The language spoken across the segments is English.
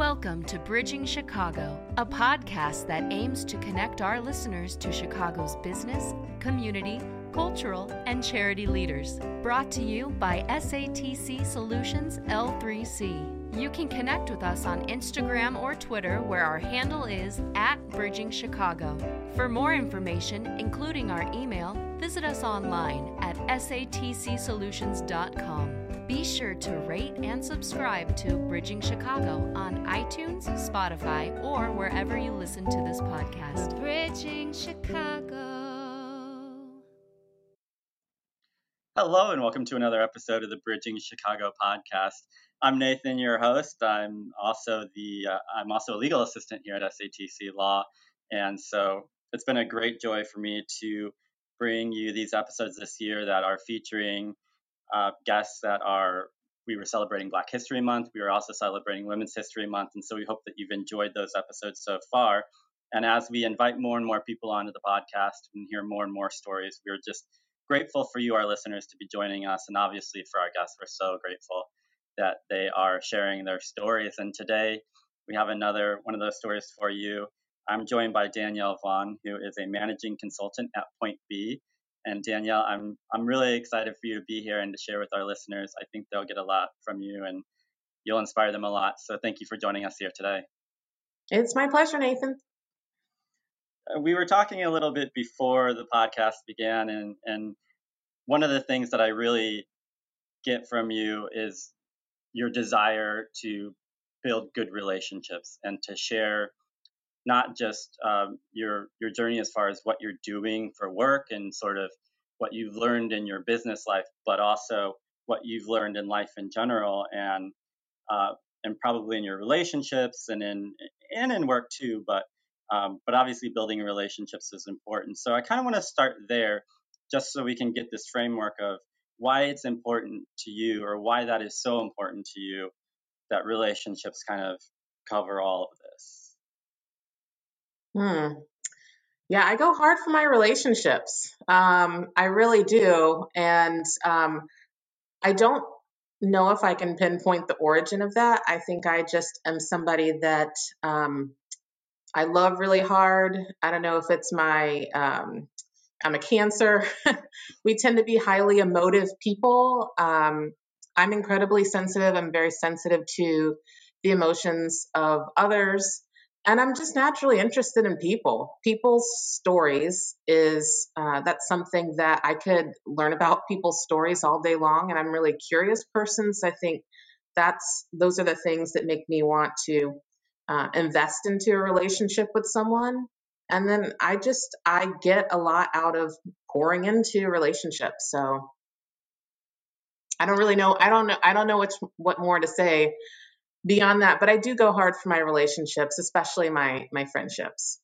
Welcome to Bridging Chicago, a podcast that aims to connect our listeners to Chicago's business, community, cultural, and charity leaders. Brought to you by SATC Solutions L3C. You can connect with us on Instagram or Twitter, where our handle is at Bridging Chicago. For more information, including our email, visit us online at satcsolutions.com. Be sure to rate and subscribe to Bridging Chicago on iTunes, Spotify, or wherever you listen to this podcast. Bridging Chicago. Hello, and welcome to another episode of the Bridging Chicago podcast. I'm Nathan, your host. I'm also the uh, I'm also a legal assistant here at SATC Law, and so it's been a great joy for me to bring you these episodes this year that are featuring uh, guests that are we were celebrating Black History Month. We were also celebrating Women's History Month, and so we hope that you've enjoyed those episodes so far. And as we invite more and more people onto the podcast and hear more and more stories, we're just grateful for you, our listeners, to be joining us, and obviously for our guests, we're so grateful that they are sharing their stories. And today we have another one of those stories for you. I'm joined by Danielle Vaughn, who is a managing consultant at Point B, and Danielle, I'm I'm really excited for you to be here and to share with our listeners. I think they'll get a lot from you and you'll inspire them a lot. So thank you for joining us here today. It's my pleasure, Nathan. Uh, we were talking a little bit before the podcast began, and and one of the things that I really get from you is your desire to build good relationships and to share not just um, your your journey as far as what you're doing for work and sort of what you've learned in your business life, but also what you've learned in life in general, and uh, and probably in your relationships and in and in work too. But um, but obviously, building relationships is important. So I kind of want to start there, just so we can get this framework of why it's important to you, or why that is so important to you, that relationships kind of cover all. Hmm. Yeah, I go hard for my relationships. Um, I really do. And um, I don't know if I can pinpoint the origin of that. I think I just am somebody that um, I love really hard. I don't know if it's my, um, I'm a cancer. we tend to be highly emotive people. Um, I'm incredibly sensitive. I'm very sensitive to the emotions of others and I'm just naturally interested in people. People's stories is uh, that's something that I could learn about people's stories all day long, and I'm really curious person. So I think that's those are the things that make me want to uh, invest into a relationship with someone. And then I just I get a lot out of pouring into relationships. So I don't really know. I don't know. I don't know which what more to say beyond that but i do go hard for my relationships especially my my friendships.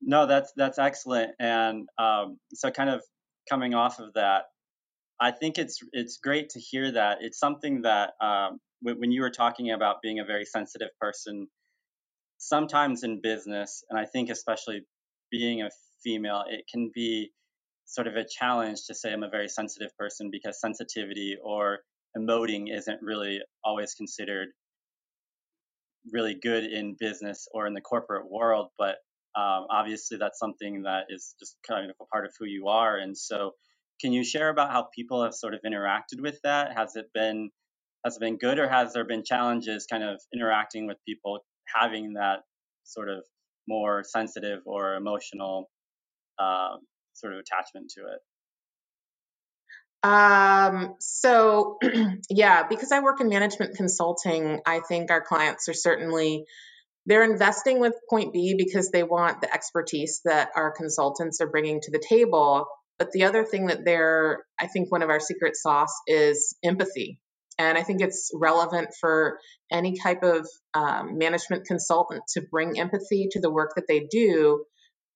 No that's that's excellent. And um, so kind of coming off of that i think it's it's great to hear that. It's something that um, when, when you were talking about being a very sensitive person sometimes in business and i think especially being a female it can be sort of a challenge to say i'm a very sensitive person because sensitivity or emoting isn't really always considered really good in business or in the corporate world, but um, obviously that's something that is just kind of a part of who you are. And so, can you share about how people have sort of interacted with that? Has it been has it been good, or has there been challenges kind of interacting with people having that sort of more sensitive or emotional uh, sort of attachment to it? Um, so yeah, because I work in management consulting, I think our clients are certainly they're investing with Point B because they want the expertise that our consultants are bringing to the table. But the other thing that they're, I think one of our secret sauce is empathy. And I think it's relevant for any type of um, management consultant to bring empathy to the work that they do.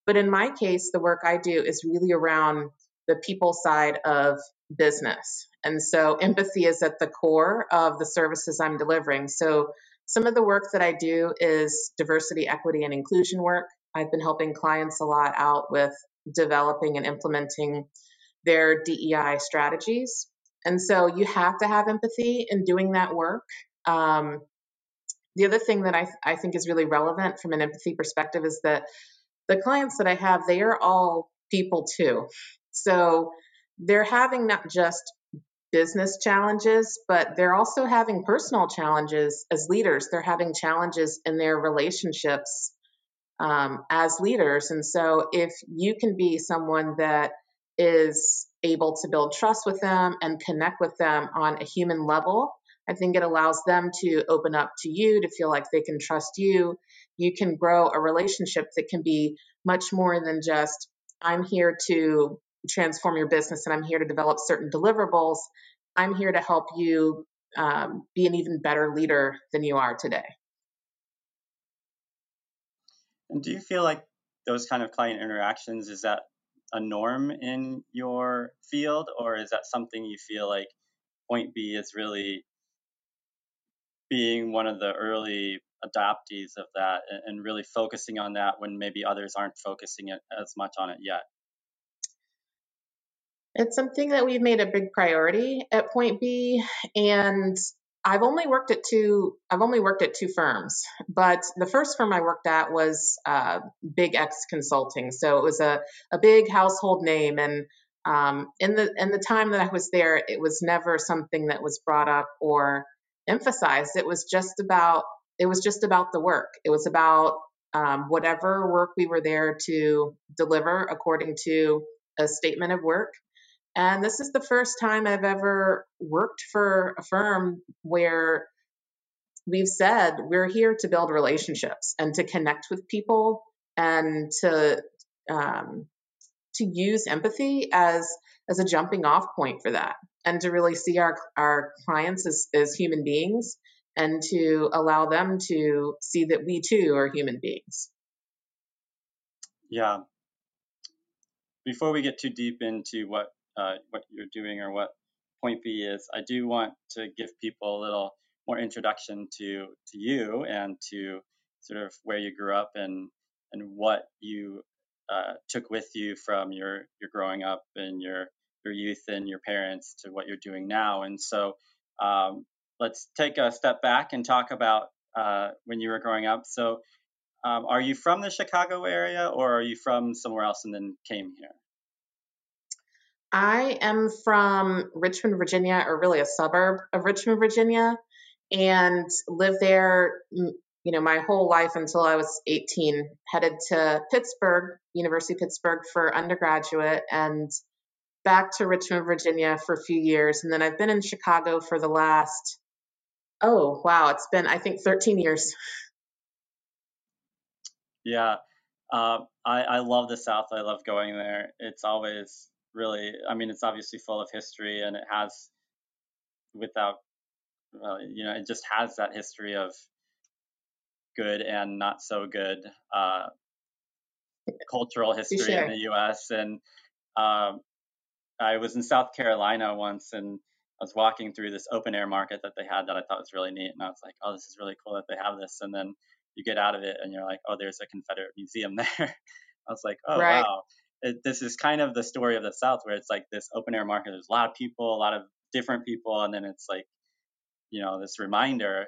But in my case, the work I do is really around the people side of business. And so empathy is at the core of the services I'm delivering. So some of the work that I do is diversity, equity, and inclusion work. I've been helping clients a lot out with developing and implementing their DEI strategies. And so you have to have empathy in doing that work. Um, the other thing that I, I think is really relevant from an empathy perspective is that the clients that I have, they are all people too. So they're having not just business challenges, but they're also having personal challenges as leaders. They're having challenges in their relationships um, as leaders. And so if you can be someone that is able to build trust with them and connect with them on a human level, I think it allows them to open up to you, to feel like they can trust you. You can grow a relationship that can be much more than just, I'm here to transform your business and I'm here to develop certain deliverables. I'm here to help you um, be an even better leader than you are today. And do you feel like those kind of client interactions is that a norm in your field, or is that something you feel like Point B is really being one of the early adoptees of that and really focusing on that when maybe others aren't focusing it as much on it yet? It's something that we've made a big priority at Point B, and I've only worked at two. I've only worked at two firms, but the first firm I worked at was uh, Big X Consulting. So it was a a big household name, and um, in the in the time that I was there, it was never something that was brought up or emphasized. It was just about it was just about the work. It was about um, whatever work we were there to deliver according to a statement of work. And this is the first time I've ever worked for a firm where we've said we're here to build relationships and to connect with people and to um, to use empathy as as a jumping off point for that and to really see our our clients as, as human beings and to allow them to see that we too are human beings. Yeah. Before we get too deep into what uh, what you're doing or what Point B is, I do want to give people a little more introduction to to you and to sort of where you grew up and and what you uh, took with you from your your growing up and your your youth and your parents to what you're doing now. And so um, let's take a step back and talk about uh, when you were growing up. So um, are you from the Chicago area or are you from somewhere else and then came here? I am from Richmond, Virginia, or really a suburb of Richmond, Virginia, and lived there, you know, my whole life until I was 18. Headed to Pittsburgh, University of Pittsburgh for undergraduate, and back to Richmond, Virginia for a few years, and then I've been in Chicago for the last, oh wow, it's been I think 13 years. Yeah, uh, I, I love the South. I love going there. It's always really i mean it's obviously full of history and it has without well, you know it just has that history of good and not so good uh, cultural history sure. in the us and um, i was in south carolina once and i was walking through this open air market that they had that i thought was really neat. And i was like oh this is really cool that they have this. And then you get out of it and you're like oh there's a confederate museum there. I was like oh right. wow it, this is kind of the story of the South, where it's like this open air market. There's a lot of people, a lot of different people, and then it's like, you know, this reminder.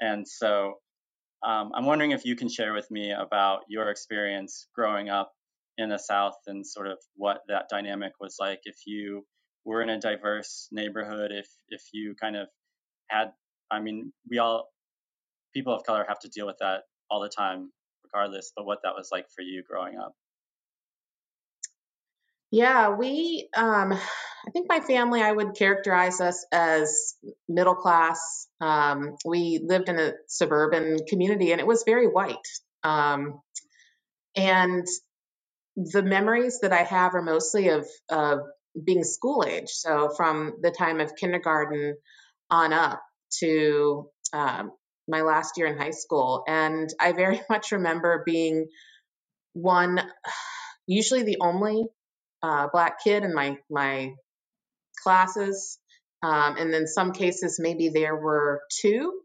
And so, um, I'm wondering if you can share with me about your experience growing up in the South and sort of what that dynamic was like. If you were in a diverse neighborhood, if if you kind of had, I mean, we all people of color have to deal with that all the time, regardless. But what that was like for you growing up. Yeah, we, um, I think my family, I would characterize us as middle class. Um, we lived in a suburban community and it was very white. Um, and the memories that I have are mostly of, of being school age. So from the time of kindergarten on up to um, my last year in high school. And I very much remember being one, usually the only uh, black kid in my my classes, um, and in some cases maybe there were two.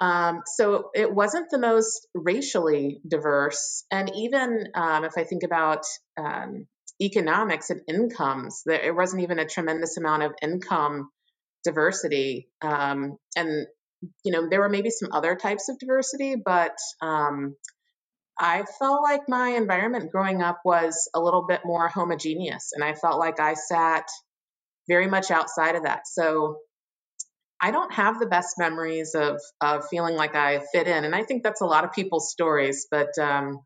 Um, so it wasn't the most racially diverse, and even um, if I think about um, economics and incomes, there it wasn't even a tremendous amount of income diversity. Um, and you know, there were maybe some other types of diversity, but um, I felt like my environment growing up was a little bit more homogeneous, and I felt like I sat very much outside of that. So I don't have the best memories of of feeling like I fit in, and I think that's a lot of people's stories. But um,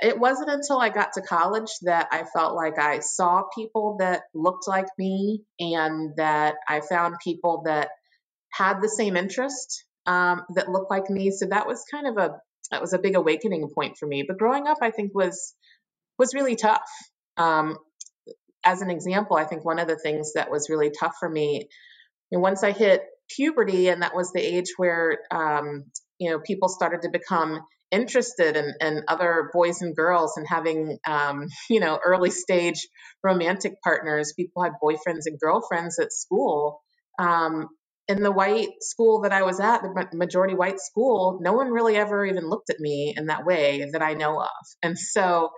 it wasn't until I got to college that I felt like I saw people that looked like me, and that I found people that had the same interest um, that looked like me. So that was kind of a that was a big awakening point for me. But growing up, I think was was really tough. Um, as an example, I think one of the things that was really tough for me, you know, once I hit puberty, and that was the age where um, you know people started to become interested in, in other boys and girls and having um, you know early stage romantic partners. People had boyfriends and girlfriends at school. Um, in the white school that I was at, the majority white school, no one really ever even looked at me in that way that I know of. And so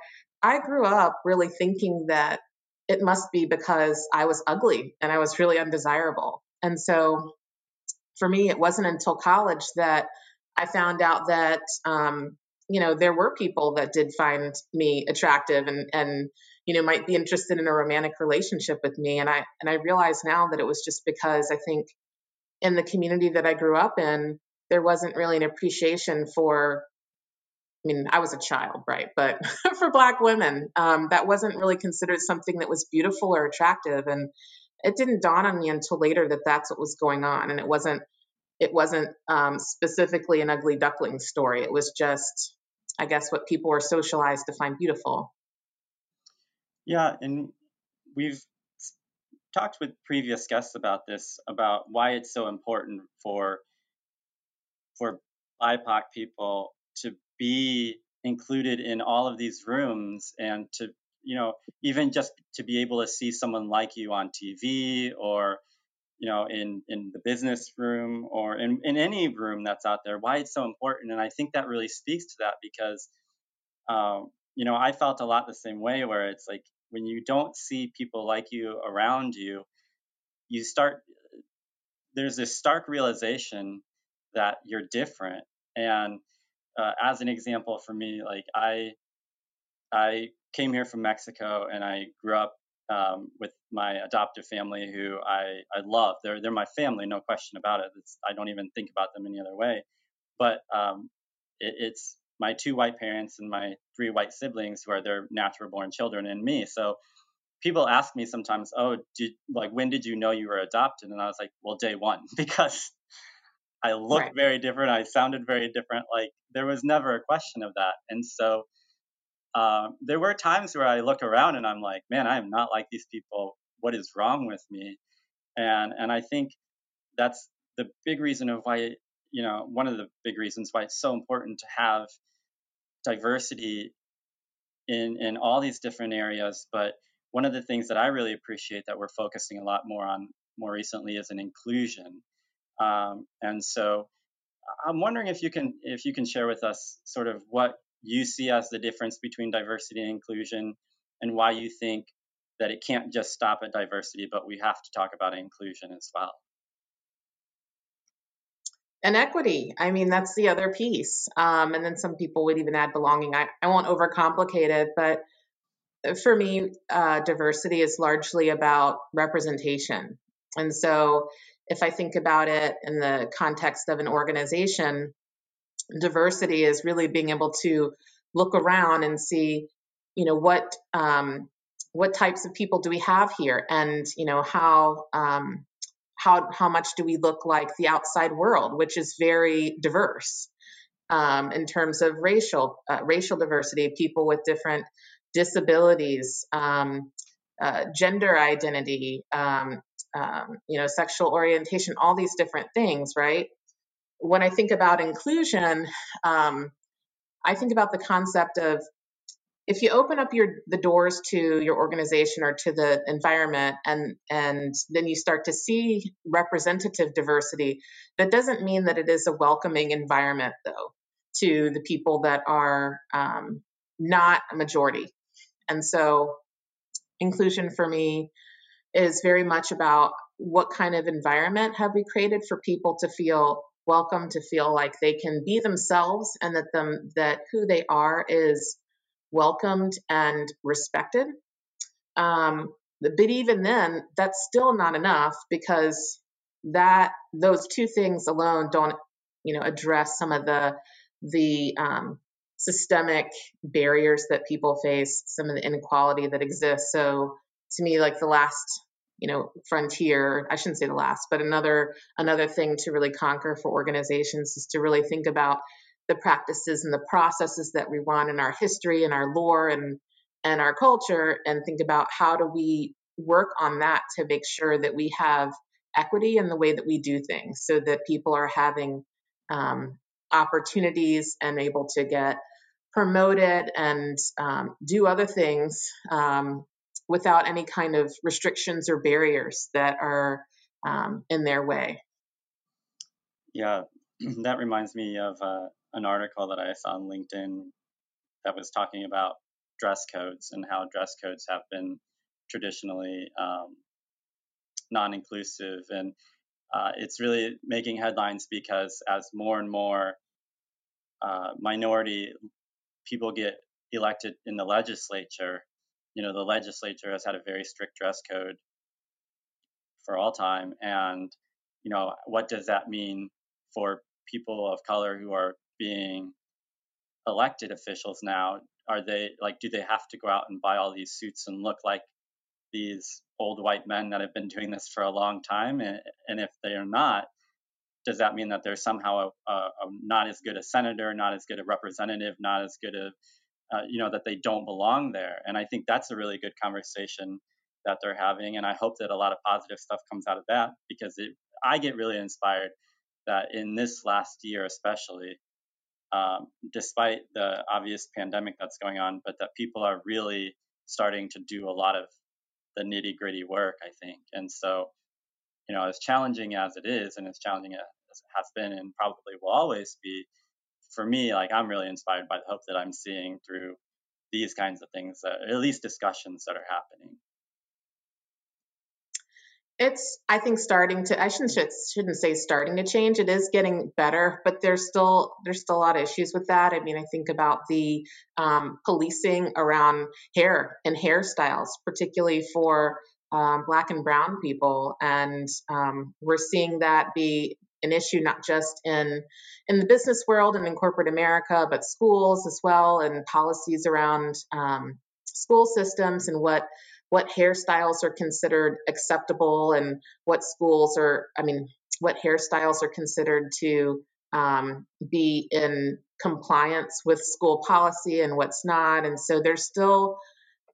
I grew up really thinking that it must be because I was ugly and I was really undesirable. And so for me, it wasn't until college that I found out that, um, you know, there were people that did find me attractive and, and, you know, might be interested in a romantic relationship with me. And I, and I realize now that it was just because I think in the community that I grew up in, there wasn't really an appreciation for. I mean, I was a child, right? But for Black women, um, that wasn't really considered something that was beautiful or attractive, and it didn't dawn on me until later that that's what was going on, and it wasn't. It wasn't um, specifically an ugly duckling story. It was just, I guess, what people were socialized to find beautiful. Yeah, and we've talked with previous guests about this about why it's so important for for BIPOC people to be included in all of these rooms and to you know even just to be able to see someone like you on TV or you know in in the business room or in, in any room that's out there why it's so important. And I think that really speaks to that because um, you know I felt a lot the same way where it's like when you don't see people like you around you, you start there's this stark realization that you're different. And uh, as an example for me, like I I came here from Mexico and I grew up um, with my adoptive family who I, I love. They're, they're my family, no question about it. It's, I don't even think about them any other way. But um, it, it's my two white parents and my three white siblings who are their natural born children and me. So people ask me sometimes, "Oh, did like when did you know you were adopted?" And I was like, "Well, day one," because I looked right. very different, I sounded very different. Like there was never a question of that, and so uh, there were times where I look around and I'm like, "Man, I am not like these people. What is wrong with me?" And and I think that's the big reason of why you know one of the big reasons why it's so important to have diversity in in all these different areas but one of the things that i really appreciate that we're focusing a lot more on more recently is an inclusion. Um, and so i'm wondering if you can if you can share with us sort of what you see as the difference between diversity and inclusion and why you think that it can't just stop at diversity but we have to talk about inclusion as well and equity. I mean, that's the other piece. Um, and then some people would even add belonging. I, I won't overcomplicate it, but for me, uh, diversity is largely about representation. And so if I think about it in the context of an organization, diversity is really being able to look around and see, you know, what um, what types of people do we have here, and you know how um, how how much do we look like the outside world, which is very diverse um, in terms of racial uh, racial diversity, people with different disabilities, um, uh, gender identity, um, um you know, sexual orientation, all these different things, right? When I think about inclusion, um, I think about the concept of if you open up your the doors to your organization or to the environment and and then you start to see representative diversity that doesn't mean that it is a welcoming environment though to the people that are um, not a majority. And so inclusion for me is very much about what kind of environment have we created for people to feel welcome to feel like they can be themselves and that them that who they are is welcomed and respected. Um, but even then, that's still not enough because that those two things alone don't, you know, address some of the the um, systemic barriers that people face, some of the inequality that exists. So to me, like the last, you know, frontier, I shouldn't say the last, but another another thing to really conquer for organizations is to really think about the practices and the processes that we want in our history and our lore and and our culture and think about how do we work on that to make sure that we have equity in the way that we do things so that people are having um, opportunities and able to get promoted and um, do other things um, without any kind of restrictions or barriers that are um, in their way. Yeah, that reminds me of uh, an article that I saw on LinkedIn that was talking about dress codes and how dress codes have been traditionally um, non-inclusive and uh, it's really making headlines because as more and more uh, minority people get elected in the legislature, you know, the legislature has had a very strict dress code for all time. And, you know, what does that mean for people of color who are being elected officials now? Are they like, do they have to go out and buy all these suits and look like these old white men that have been doing this for a long time? And, and if they are not, does that mean that they're somehow a, a, a not as good a senator, not as good a representative, not as good a uh, you know that they don't belong there? And I think that's a really good conversation that they're having, and I hope that a lot of positive stuff comes out of that because it, I get really inspired that in this last year, especially, um, despite the obvious pandemic that's going on, but that people are really starting to do a lot of the nitty gritty work, I think. And so you know, as challenging as it is and as challenging as it has been and probably will always be, for me, like I'm really inspired by the hope that I'm seeing through these kinds of things, uh, at least discussions that are happening. It's, I think, starting to. I shouldn't shouldn't say starting to change. It is getting better, but there's still there's still a lot of issues with that. I mean, I think about the um, policing around hair and hairstyles, particularly for um, Black and Brown people, and um, we're seeing that be an issue not just in in the business world and in corporate America, but schools as well, and policies around um, school systems and what what hairstyles are considered acceptable and what schools are. I mean, what hairstyles are considered to um, be in compliance with school policy and what's not. And so there's still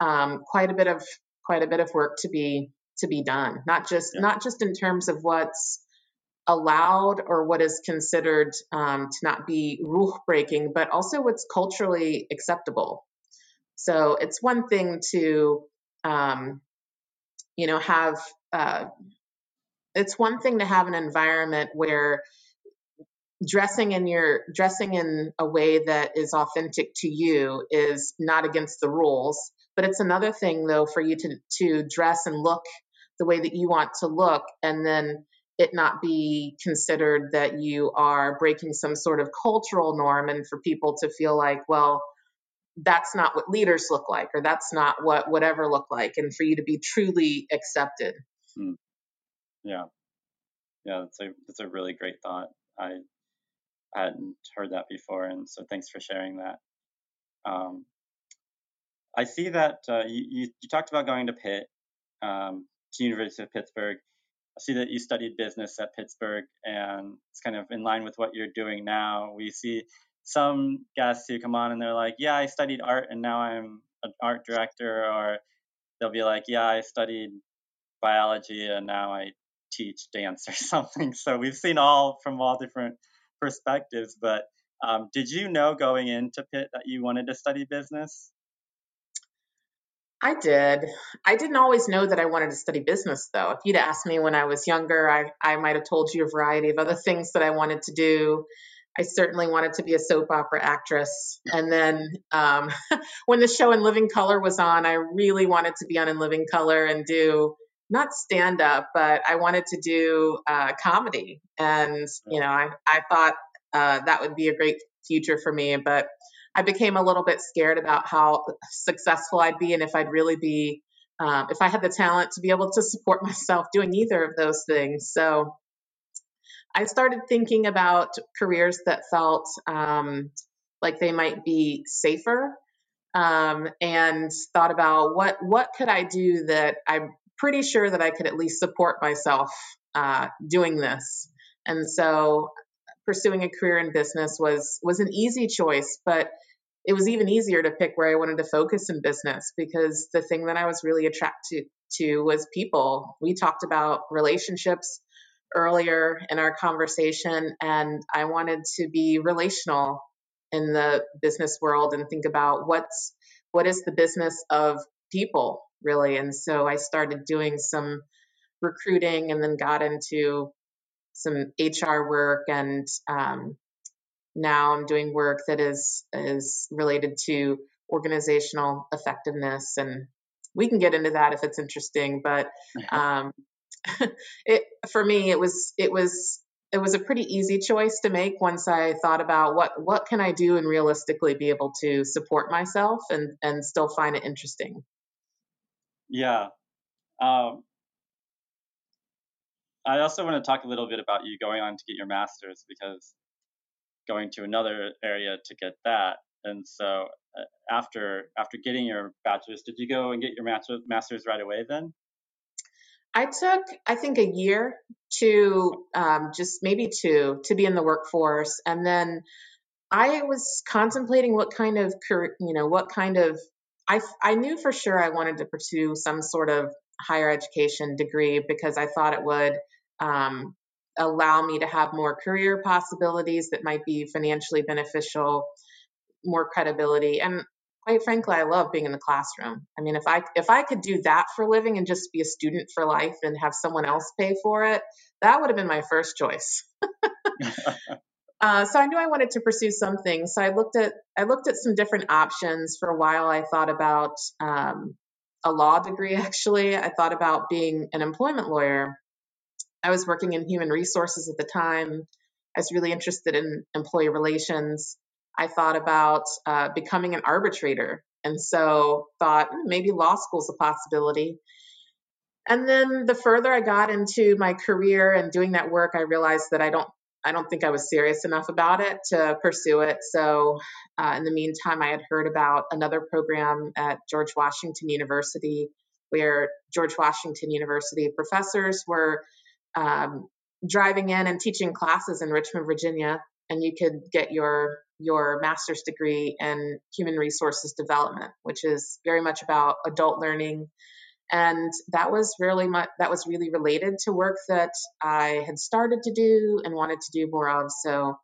um, quite a bit of quite a bit of work to be to be done not just yeah. not just in terms of what's allowed or what is considered um, to not be rule breaking but also what's culturally acceptable so it's one thing to um, you know have uh, it's one thing to have an environment where dressing in your dressing in a way that is authentic to you is not against the rules but it's another thing though for you to to dress and look the way that you want to look and then it not be considered that you are breaking some sort of cultural norm and for people to feel like well that's not what leaders look like or that's not what whatever look like and for you to be truly accepted hmm. yeah yeah that's a that's a really great thought i hadn't heard that before and so thanks for sharing that um, I see that uh, you, you, you, talked about going to Pitt, um, to University of Pittsburgh. I see that you studied business at Pittsburgh, and it's kind of in line with what you're doing now. We see some guests who come on and they're like, "Yeah, I studied art, and now I'm an art director," or they'll be like, "Yeah, I studied biology, and now I teach dance or something." So we've seen all from all different perspectives. But um, did you know going into Pitt that you wanted to study business? I did. I didn't always know that I wanted to study business, though. If you'd asked me when I was younger, I, I might have told you a variety of other things that I wanted to do. I certainly wanted to be a soap opera actress. And then um, when the show In Living Color was on, I really wanted to be on In Living Color and do not stand up, but I wanted to do uh, comedy, and you know, I I thought uh, that would be a great future for me, but I became a little bit scared about how successful I'd be and if I'd really be um, if I had the talent to be able to support myself doing either of those things. So I started thinking about careers that felt um, like they might be safer um, and thought about what what could I do that I'm pretty sure that I could at least support myself uh, doing this. And so pursuing a career in business was was an easy choice, but it was even easier to pick where I wanted to focus in business because the thing that I was really attracted to was people. We talked about relationships earlier in our conversation, and I wanted to be relational in the business world and think about what's what is the business of people really. And so I started doing some recruiting and then got into some HR work and um, now I'm doing work that is is related to organizational effectiveness and we can get into that if it's interesting but um, it for me it was it was it was a pretty easy choice to make once I thought about what what can I do and realistically be able to support myself and and still find it interesting. Yeah. Um, I also want to talk a little bit about you going on to get your master's because going to another area to get that. And so uh, after after getting your bachelor's, did you go and get your master's right away then? I took, I think, a year to um, just maybe two to be in the workforce, and then I was contemplating what kind of, career you know, what kind of. I I knew for sure I wanted to pursue some sort of higher education degree because I thought it would um, allow me to have more career possibilities that might be financially beneficial, more credibility, and quite frankly, I love being in the classroom. I mean, if I if I could do that for a living and just be a student for life and have someone else pay for it, that would have been my first choice. uh, so I knew I wanted to pursue something. So I looked at I looked at some different options for a while. I thought about um, a law degree. Actually, I thought about being an employment lawyer. I was working in human resources at the time. I was really interested in employee relations. I thought about uh, becoming an arbitrator, and so thought hmm, maybe law school's a possibility. And then the further I got into my career and doing that work, I realized that I don't I don't think I was serious enough about it to pursue it. So, uh, in the meantime, I had heard about another program at George Washington University, where George Washington University professors were um, driving in and teaching classes in Richmond, Virginia, and you could get your your master's degree in human resources development, which is very much about adult learning. And that was really that was really related to work that I had started to do and wanted to do more of. So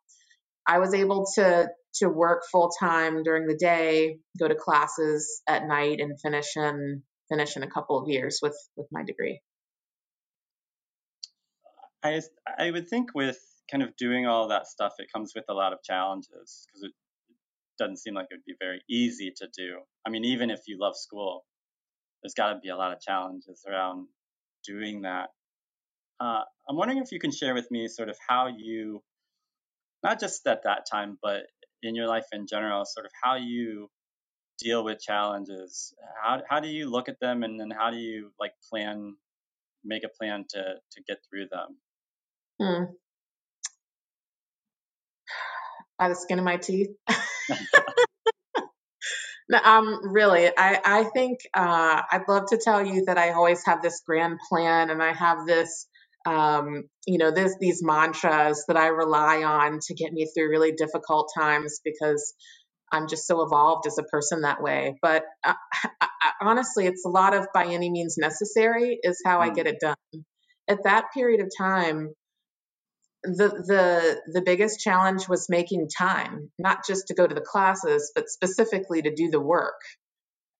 I was able to to work full time during the day, go to classes at night, and finish in finish in a couple of years with with my degree. I I would think with kind of doing all that stuff, it comes with a lot of challenges because it doesn't seem like it would be very easy to do. I mean, even if you love school, there's got to be a lot of challenges around doing that. Uh, I'm wondering if you can share with me sort of how you, not just at that time, but in your life in general, sort of how you deal with challenges. How how do you look at them, and then how do you like plan, make a plan to to get through them? Hmm. By the skin of my teeth. no, um, really, I, I think uh, I'd love to tell you that I always have this grand plan and I have this, um, you know, this these mantras that I rely on to get me through really difficult times because I'm just so evolved as a person that way. But uh, I, I, honestly, it's a lot of by any means necessary is how mm. I get it done. At that period of time, the the the biggest challenge was making time, not just to go to the classes, but specifically to do the work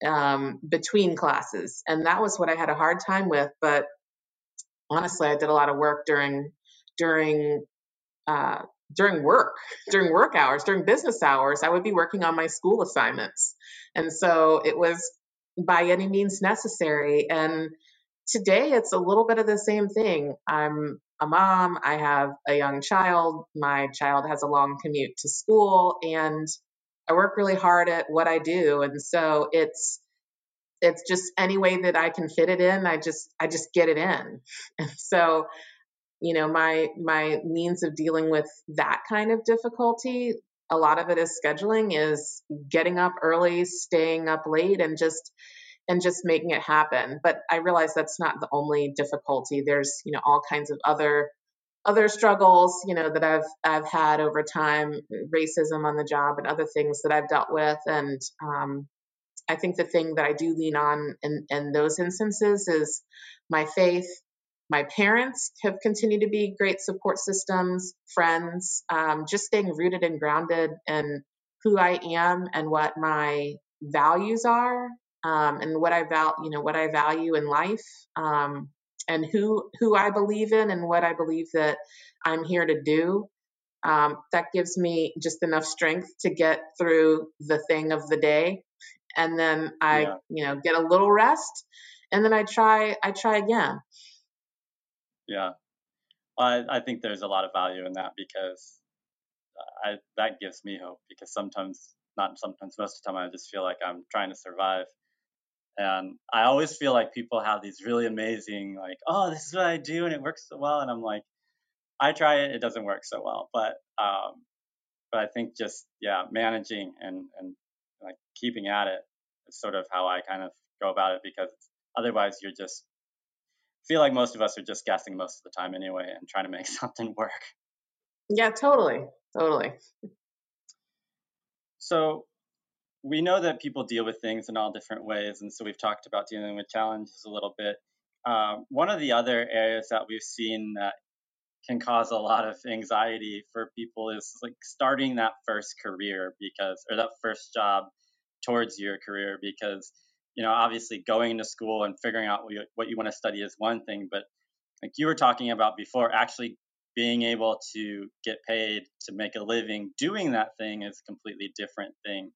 um, between classes, and that was what I had a hard time with. But honestly, I did a lot of work during during uh, during work, during work hours, during business hours. I would be working on my school assignments, and so it was by any means necessary. And today it's a little bit of the same thing. I'm a mom, I have a young child, my child has a long commute to school, and I work really hard at what I do. And so it's it's just any way that I can fit it in, I just I just get it in. And so, you know, my my means of dealing with that kind of difficulty, a lot of it is scheduling, is getting up early, staying up late, and just and just making it happen. But I realize that's not the only difficulty. There's, you know, all kinds of other other struggles, you know, that I've I've had over time, racism on the job and other things that I've dealt with. And um, I think the thing that I do lean on in, in those instances is my faith. My parents have continued to be great support systems, friends, um, just staying rooted and grounded in who I am and what my values are um, and what I val you know what I value in life um, and who who I believe in and what I believe that I'm here to do. Um, that gives me just enough strength to get through the thing of the day, and then I yeah. you know get a little rest, and then I try I try again. Yeah, I I think there's a lot of value in that because I that gives me hope because sometimes not sometimes most of the time I just feel like I'm trying to survive and I always feel like people have these really amazing, like, oh, this is what I do and it works so well. And I'm like, I try it, it doesn't work so well. But um, but I think just yeah, managing and and like keeping at it is sort of how I kind of go about it because otherwise you're just feel like most of us are just guessing most of the time anyway and trying to make something work. Yeah, totally. Totally. So we know that people deal with things in all different ways, and so we've talked about dealing with challenges a little bit. Um, one of the other areas that we've seen that can cause a lot of anxiety for people is like starting that first career because, or that first job towards your career because, you know, obviously going to school and figuring out what you, what you want to study is one thing, but like you were talking about before, actually being able to get paid to make a living doing that thing is a completely different thing.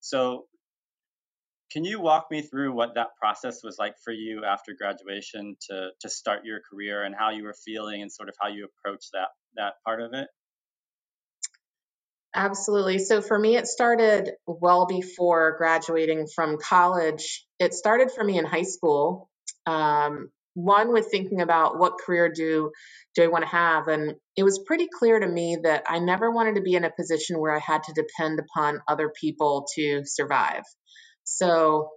So, can you walk me through what that process was like for you after graduation to to start your career and how you were feeling and sort of how you approached that that part of it? Absolutely. So for me, it started well before graduating from college. It started for me in high school. Um, one with thinking about what career do do I want to have and it was pretty clear to me that I never wanted to be in a position where I had to depend upon other people to survive. So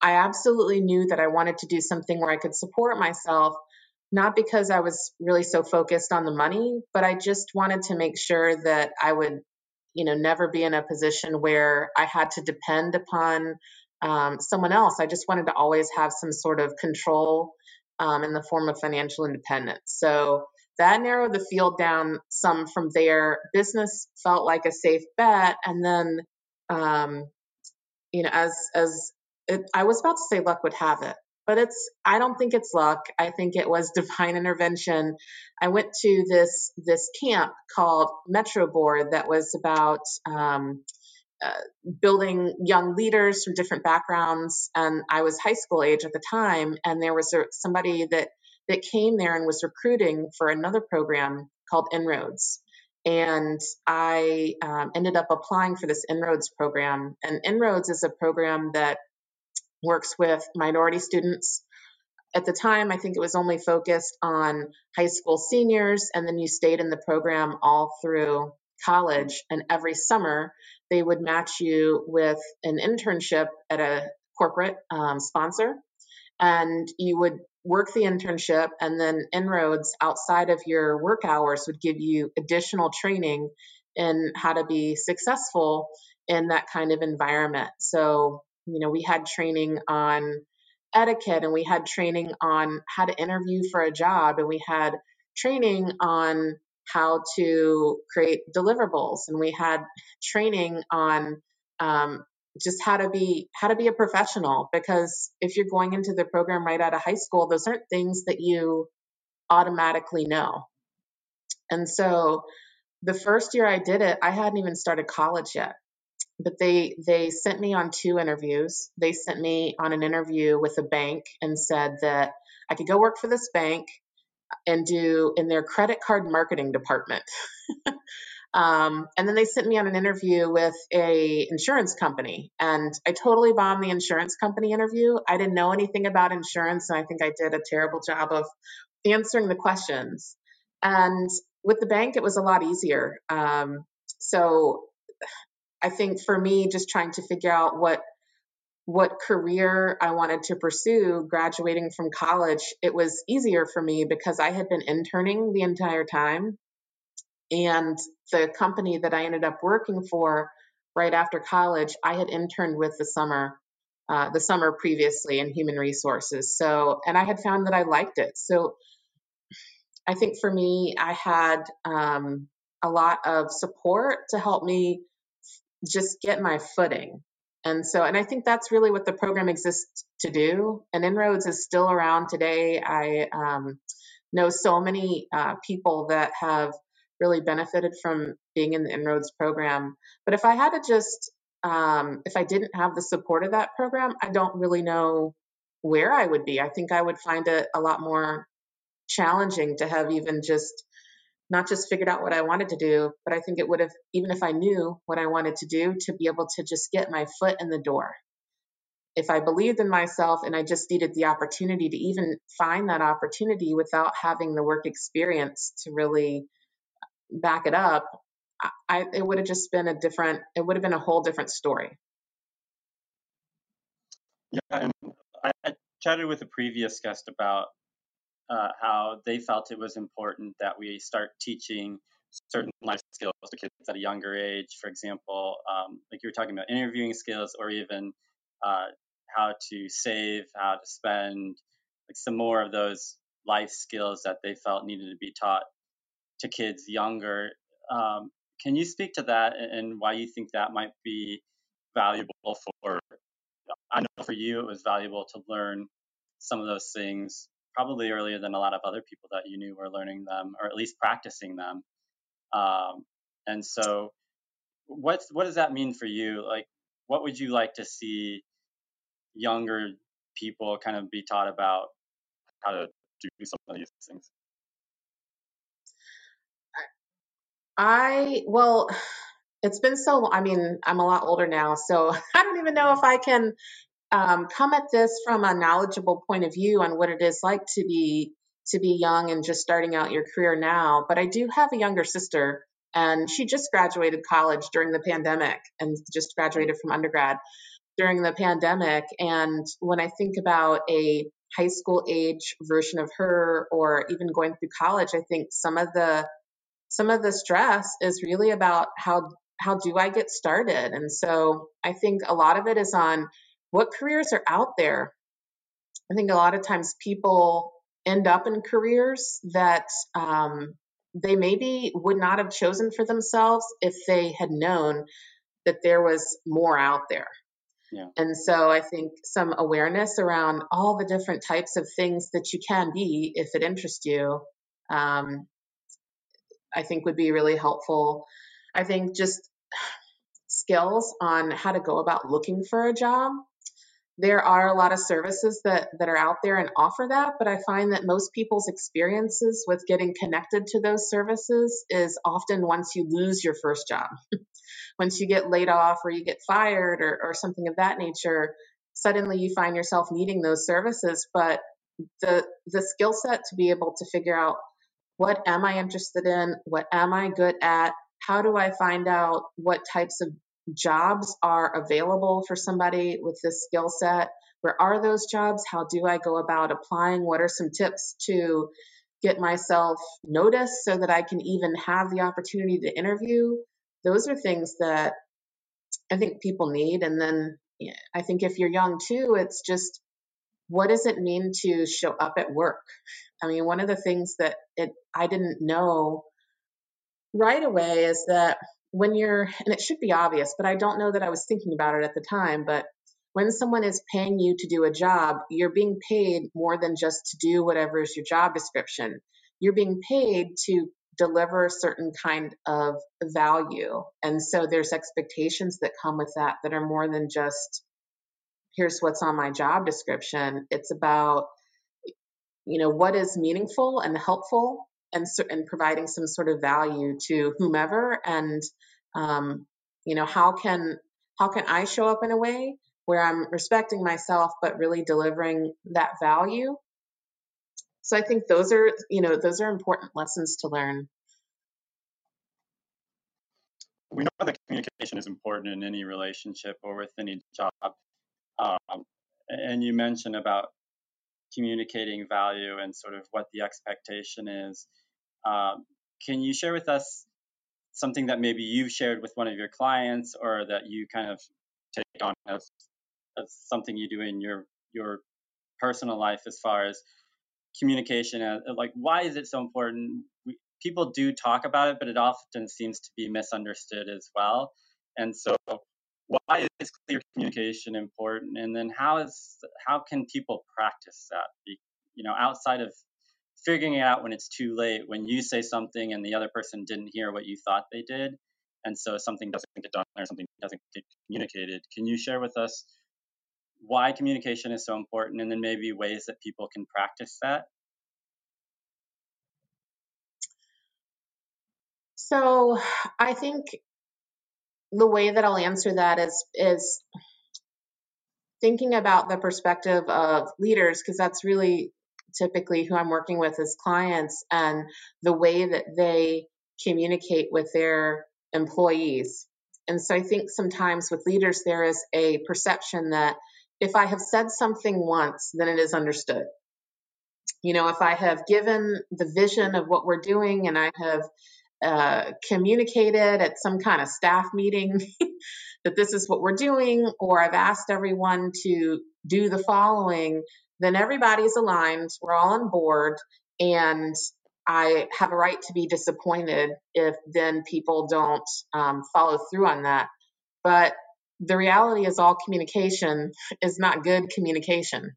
I absolutely knew that I wanted to do something where I could support myself not because I was really so focused on the money, but I just wanted to make sure that I would you know never be in a position where I had to depend upon um, someone else. I just wanted to always have some sort of control um, in the form of financial independence. So that narrowed the field down some from there. Business felt like a safe bet, and then, um, you know, as as it, I was about to say, luck would have it, but it's I don't think it's luck. I think it was divine intervention. I went to this this camp called Metro Board that was about um, uh, building young leaders from different backgrounds. And I was high school age at the time, and there was a, somebody that that came there and was recruiting for another program called Inroads. And I um, ended up applying for this Inroads program. And Inroads is a program that works with minority students. At the time, I think it was only focused on high school seniors, and then you stayed in the program all through college. And every summer, they would match you with an internship at a corporate um, sponsor, and you would work the internship, and then inroads outside of your work hours would give you additional training in how to be successful in that kind of environment. So, you know, we had training on etiquette and we had training on how to interview for a job and we had training on how to create deliverables. And we had training on um, just how to be how to be a professional because if you're going into the program right out of high school those aren't things that you automatically know. And so the first year i did it i hadn't even started college yet. But they they sent me on two interviews. They sent me on an interview with a bank and said that I could go work for this bank and do in their credit card marketing department. um, and then they sent me on an interview with a insurance company, and I totally bombed the insurance company interview. I didn't know anything about insurance, and I think I did a terrible job of answering the questions. And with the bank, it was a lot easier. Um, so I think for me, just trying to figure out what what career I wanted to pursue graduating from college, it was easier for me because I had been interning the entire time. And the company that I ended up working for right after college, I had interned with the summer, uh, the summer previously in human resources. So, and I had found that I liked it. So, I think for me, I had um, a lot of support to help me just get my footing. And so, and I think that's really what the program exists to do. And INROADS is still around today. I um, know so many uh, people that have really benefited from being in the INROADS program. But if I had to just, um, if I didn't have the support of that program, I don't really know where I would be. I think I would find it a lot more challenging to have even just not just figured out what I wanted to do, but I think it would have, even if I knew what I wanted to do, to be able to just get my foot in the door. If I believed in myself and I just needed the opportunity to even find that opportunity without having the work experience to really back it up, I, it would have just been a different, it would have been a whole different story. Yeah, and I, I chatted with a previous guest about uh, how they felt it was important that we start teaching certain life skills to kids at a younger age. For example, um, like you were talking about interviewing skills, or even uh, how to save, how to spend, like some more of those life skills that they felt needed to be taught to kids younger. Um, can you speak to that and why you think that might be valuable for? I know for you it was valuable to learn some of those things probably earlier than a lot of other people that you knew were learning them or at least practicing them. Um, and so, what's what does that mean for you? Like, what would you like to see younger people kind of be taught about how to do some of these things? I well, it's been so. I mean, I'm a lot older now, so I don't even know if I can um, come at this from a knowledgeable point of view on what it is like to be to be young and just starting out your career now. But I do have a younger sister, and she just graduated college during the pandemic and just graduated from undergrad during the pandemic. And when I think about a high school age version of her, or even going through college, I think some of the some of the stress is really about how how do I get started? And so I think a lot of it is on what careers are out there. I think a lot of times people end up in careers that um, they maybe would not have chosen for themselves if they had known that there was more out there. Yeah. And so I think some awareness around all the different types of things that you can be if it interests you, um, I think would be really helpful. I think just skills on how to go about looking for a job there are a lot of services that that are out there and offer that but i find that most people's experiences with getting connected to those services is often once you lose your first job. Once you get laid off or you get fired or, or something of that nature suddenly you find yourself needing those services but the the skill set to be able to figure out what am i interested in what am i good at how do i find out what types of jobs are available for somebody with this skill set? Where are those jobs? How do I go about applying? What are some tips to get myself noticed so that I can even have the opportunity to interview? Those are things that I think people need. And then I think if you're young too, it's just what does it mean to show up at work? I mean, one of the things that it I didn't know right away is that when you're, and it should be obvious, but I don't know that I was thinking about it at the time, but when someone is paying you to do a job, you're being paid more than just to do whatever is your job description. You're being paid to deliver a certain kind of value. And so there's expectations that come with that that are more than just here's what's on my job description. It's about you know what is meaningful and helpful and, and providing some sort of value to whomever and um, you know how can how can i show up in a way where i'm respecting myself but really delivering that value? So i think those are you know those are important lessons to learn. We know that communication is important in any relationship or with any job. Um, and you mentioned about communicating value and sort of what the expectation is. Um, can you share with us something that maybe you've shared with one of your clients or that you kind of take on as, as something you do in your your personal life as far as communication? Uh, like why is it so important? We, people do talk about it but it often seems to be misunderstood as well. And so why is clear communication important and then how is how can people practice that you know outside of figuring it out when it's too late, when you say something and the other person didn't hear what you thought they did, and so something doesn't get done or something doesn't get communicated. Can you share with us why communication is so important and then maybe ways that people can practice that? So I think the way that I'll answer that is is thinking about the perspective of leaders because that's really typically who I'm working with as clients and the way that they communicate with their employees. And so I think sometimes with leaders, there is a perception that if I have said something once, then it is understood. You know, if I have given the vision of what we're doing and I have uh, communicated at some kind of staff meeting that this is what we're doing, or I've asked everyone to do the following, then everybody's aligned, we're all on board, and I have a right to be disappointed if then people don't um, follow through on that. But the reality is, all communication is not good communication.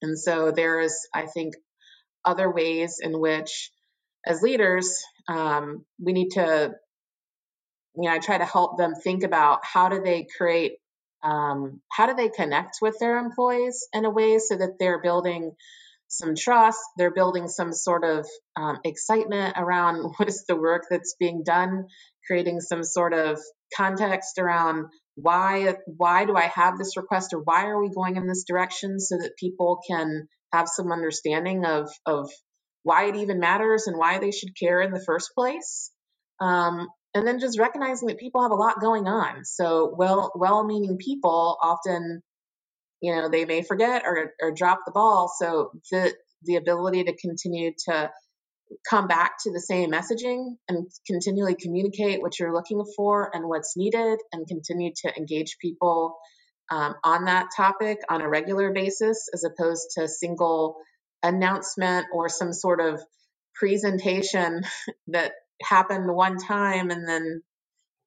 And so there is, I think, other ways in which, as leaders, um, we need to, you know, I try to help them think about how do they create um, how do they connect with their employees in a way so that they're building some trust they're building some sort of um, excitement around what is the work that's being done creating some sort of context around why why do i have this request or why are we going in this direction so that people can have some understanding of of why it even matters and why they should care in the first place um, and then just recognizing that people have a lot going on. So well well-meaning people often, you know, they may forget or, or drop the ball. So the the ability to continue to come back to the same messaging and continually communicate what you're looking for and what's needed and continue to engage people um, on that topic on a regular basis as opposed to single announcement or some sort of presentation that happened one time and then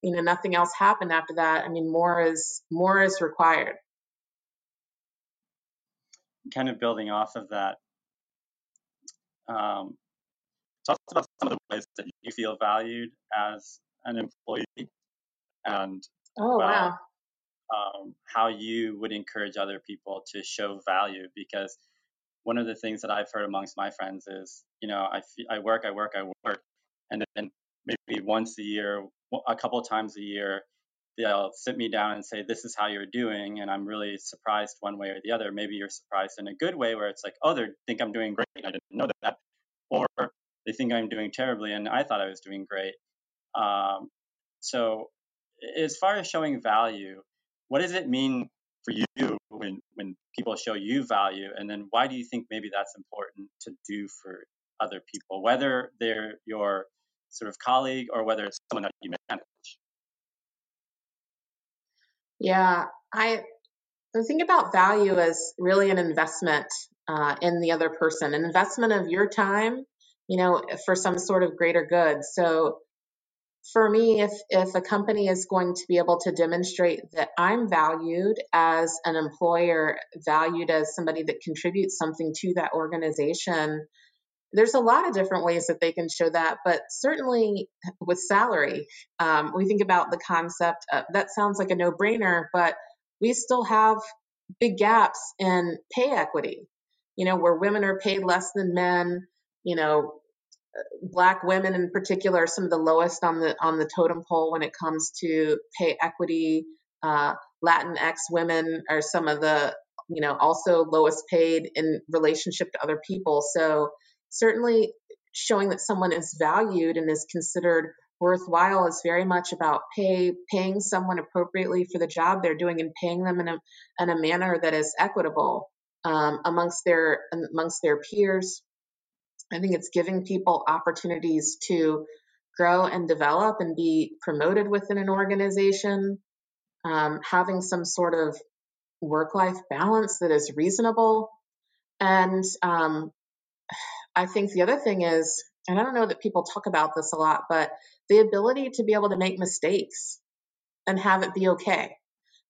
you know nothing else happened after that. I mean more is more is required. Kind of building off of that um, talk about some of the ways that you feel valued as an employee and oh wow. um, how you would encourage other people to show value because one of the things that I've heard amongst my friends is, you know, I, I work, I work, I work, and then maybe once a year, a couple of times a year, they'll sit me down and say, "This is how you're doing," and I'm really surprised one way or the other. Maybe you're surprised in a good way, where it's like, "Oh, they think I'm doing great. I didn't know that," or they think I'm doing terribly, and I thought I was doing great. Um, so, as far as showing value, what does it mean for you when when people show you value, and then why do you think maybe that's important to do for other people, whether they're your sort of colleague or whether it's someone that you manage? Yeah, I think about value as really an investment uh, in the other person, an investment of your time, you know, for some sort of greater good. So for me, if if a company is going to be able to demonstrate that I'm valued as an employer, valued as somebody that contributes something to that organization, there's a lot of different ways that they can show that, but certainly with salary, um, we think about the concept of, that sounds like a no brainer, but we still have big gaps in pay equity, you know, where women are paid less than men, you know, black women in particular are some of the lowest on the on the totem pole when it comes to pay equity. Uh, Latinx women are some of the you know also lowest paid in relationship to other people. So certainly showing that someone is valued and is considered worthwhile is very much about pay paying someone appropriately for the job they're doing and paying them in a in a manner that is equitable um, amongst their amongst their peers. I think it's giving people opportunities to grow and develop and be promoted within an organization, um, having some sort of work life balance that is reasonable. And um, I think the other thing is, and I don't know that people talk about this a lot, but the ability to be able to make mistakes and have it be okay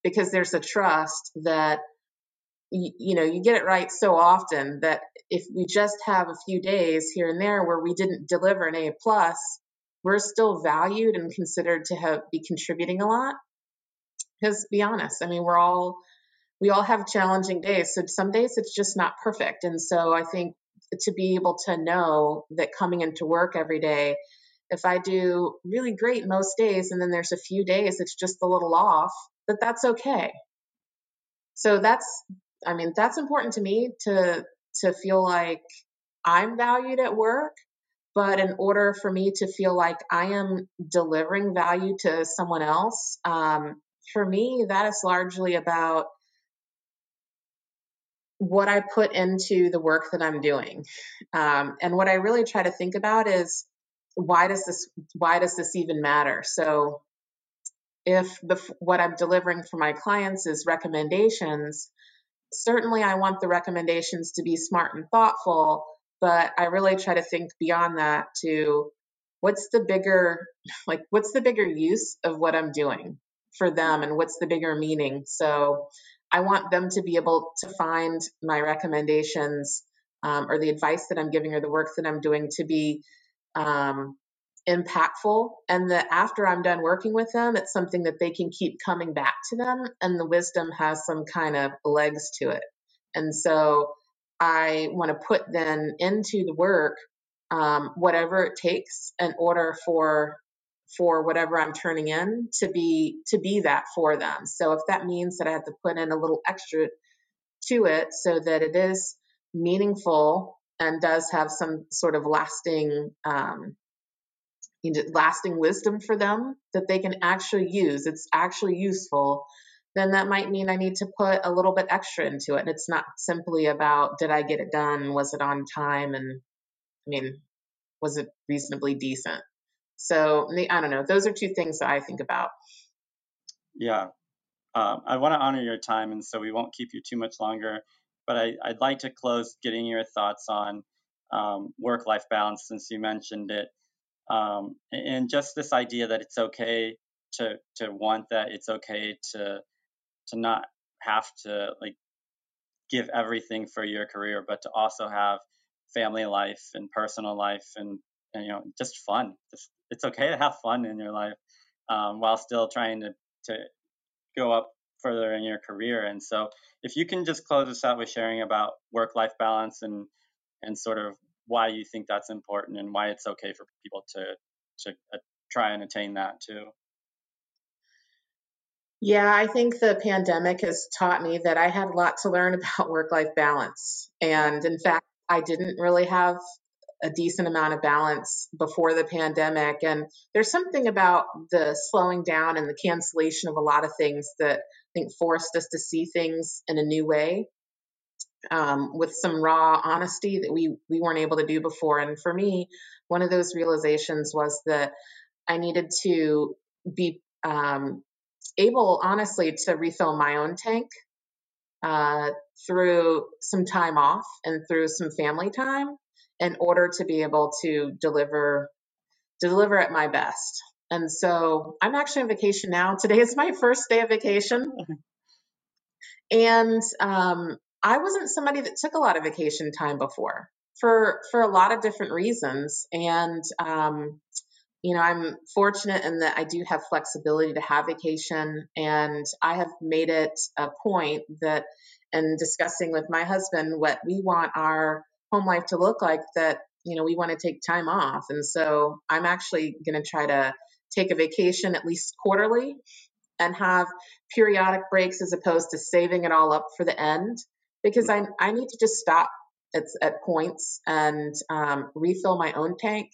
because there's a trust that you, you know you get it right so often that if we just have a few days here and there where we didn't deliver an A plus, we're still valued and considered to have be contributing a lot. Because be honest, I mean we're all we all have challenging days. So some days it's just not perfect. And so I think to be able to know that coming into work every day if I do really great most days and then there's a few days it's just a little off, that that's okay. So that's I mean that's important to me to to feel like I'm valued at work, but in order for me to feel like I am delivering value to someone else, um, for me that is largely about what I put into the work that I'm doing. Um, and what I really try to think about is why does this why does this even matter so if the what i'm delivering for my clients is recommendations certainly i want the recommendations to be smart and thoughtful but i really try to think beyond that to what's the bigger like what's the bigger use of what i'm doing for them and what's the bigger meaning? So i want them to be able to find my recommendations um, or the advice that i'm giving or the work that i'm doing to be um, impactful and that after I'm done working with them, it's something that they can keep coming back to them and the wisdom has some kind of legs to it. And so I want to put then into the work um, whatever it takes in order for for whatever I'm turning in to be to be that for them. So if that means that I have to put in a little extra to it so that it is meaningful and does have some sort of lasting um, lasting wisdom for them that they can actually use it's actually useful then that might mean i need to put a little bit extra into it. And it's not simply about did i get it done? Was it on time? And i mean was it reasonably decent? So i don't know. Those are two things that i think about. Yeah. Um, i want to honor your time and so we won't keep you too much longer but I, would like to close getting your thoughts on um, work life balance since you mentioned it. Um, and just this idea that it's okay to to want that it's okay to to not have to like give everything for your career but to also have family life and personal life and, and you know just fun just, it's okay to have fun in your life um, while still trying to to go up further in your career. And so, if you can just close us out with sharing about work life balance and and sort of why you think that's important and why it's okay for people to to uh, try and attain that too. Yeah, I think the pandemic has taught me that I had a lot to learn about work life balance. And in fact, I didn't really have a decent amount of balance before the pandemic. And there's something about the slowing down and the cancellation of a lot of things that I think forced us to see things in a new way. Um, with some raw honesty that we we weren't able to do before. And for me, one of those realizations was that I needed to be um, able, honestly, to refill my own tank uh, through some time off and through some family time in order to be able to deliver deliver at my best. And so I'm actually on vacation now. Today is my first day of vacation. And um, I wasn't somebody that took a lot of vacation time before. for for a lot of different reasons. And um, you know, I'm fortunate in that I do have flexibility to have vacation, and I have made it a point that, in discussing with my husband what we want our home life to look like, that you know we want to take time off, and so I'm actually going to try to take a vacation at least quarterly and have periodic breaks as opposed to saving it all up for the end because I, I need to just stop at, at points and um, refill my own tank.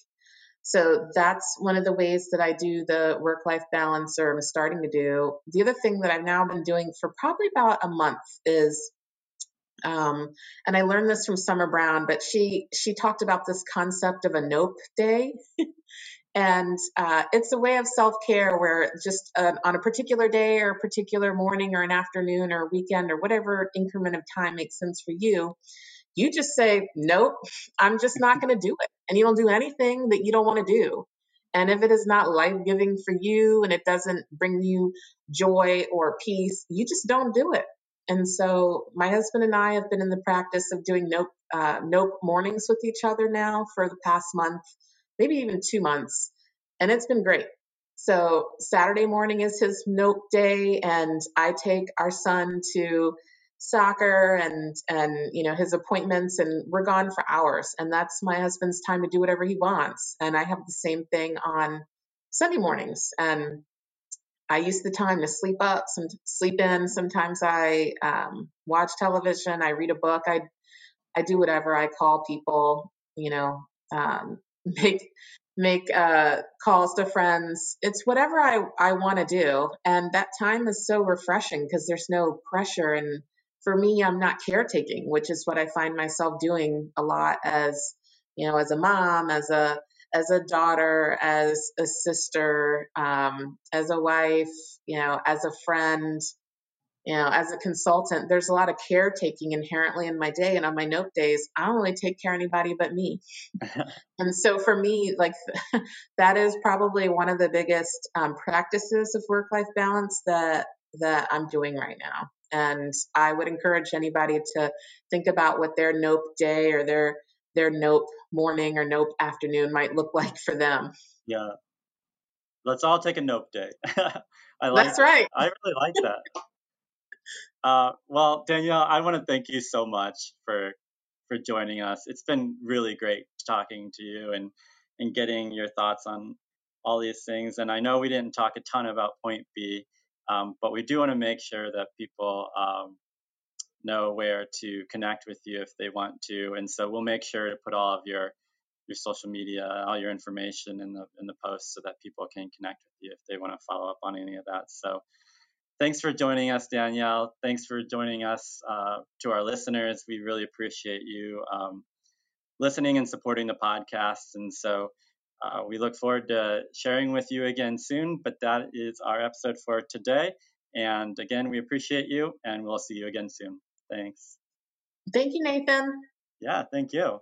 So that's one of the ways that I do the work life balance or I'm starting to do. The other thing that I've now been doing for probably about a month is um, and I learned this from Summer Brown, but she she talked about this concept of a nope day. And uh, it's a way of self care where just uh, on a particular day or a particular morning or an afternoon or weekend or whatever increment of time makes sense for you, you just say, Nope, I'm just not going to do it. And you don't do anything that you don't want to do. And if it is not life giving for you and it doesn't bring you joy or peace, you just don't do it. And so my husband and I have been in the practice of doing nope, uh, nope mornings with each other now for the past month maybe even two months. And it's been great. So Saturday morning is his nope day, and I take our son to soccer and and you know his appointments and we're gone for hours and that's my husband's time to do whatever he wants and i have the same thing on sunday mornings and i use the time to sleep up some sleep in sometimes i um, watch television i read a book i i do whatever i call people you know um, make make uh, calls to friends. It's whatever I, I want to do. And that time is so refreshing because there's no pressure. And for me, I'm not caretaking, which is what I find myself doing a lot as, you know, as a mom, as a, as a daughter, as a sister, um, as a wife, you know, as a friend, you know, as a consultant, there's a lot of caretaking inherently in my day. And on my nope days, I don't really take care of anybody but me. and so for me, like that is probably one of the biggest um, practices of work life balance that that I'm doing right now. And I would encourage anybody to think about what their nope day or their their nope morning or nope afternoon might look like for them. Yeah. Let's all take a nope day. I like That's right. I really like that. Uh, well, Danielle, I want to thank you so much for for joining us. It's been really great talking to you and and getting your thoughts on all these things. And I know we didn't talk a ton about Point B, um, but we do want to make sure that people um, know where to connect with you if they want to. And so we'll make sure to put all of your your social media, all your information in the in the post so that people can connect with you if they want to follow up on any of that. So thanks for joining us, Danielle. Thanks for joining us uh, to our listeners. We really appreciate you um, listening and supporting the podcast. And so uh, we look forward to sharing with you again soon. But that is our episode for today. And again, we appreciate you and we'll see you again soon. Thanks. Thank you, Nathan. Yeah, thank you.